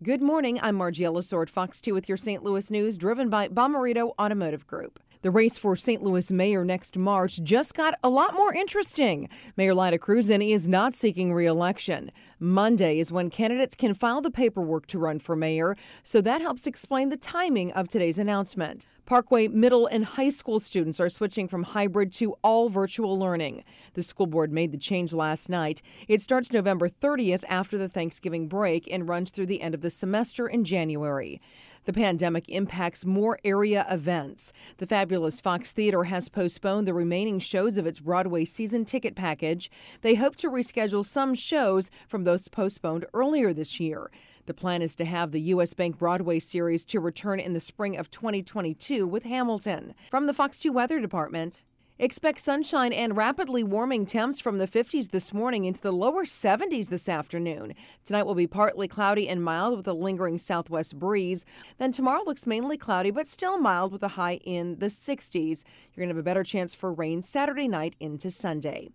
Good morning. I'm Margie Ellisor, Fox 2 with your St. Louis news, driven by Bommarito Automotive Group. The race for St. Louis mayor next March just got a lot more interesting. Mayor Lyda Krewson is not seeking re-election. Monday is when candidates can file the paperwork to run for mayor, so that helps explain the timing of today's announcement. Parkway middle and high school students are switching from hybrid to all virtual learning. The school board made the change last night. It starts November 30th after the Thanksgiving break and runs through the end of the semester in January. The pandemic impacts more area events. The fabulous Fox Theater has postponed the remaining shows of its Broadway season ticket package. They hope to reschedule some shows from those postponed earlier this year. The plan is to have the U.S. Bank Broadway series to return in the spring of 2022 with Hamilton. From the Fox 2 Weather Department, Expect sunshine and rapidly warming temps from the 50s this morning into the lower 70s this afternoon. Tonight will be partly cloudy and mild with a lingering southwest breeze. Then tomorrow looks mainly cloudy but still mild with a high in the 60s. You're going to have a better chance for rain Saturday night into Sunday.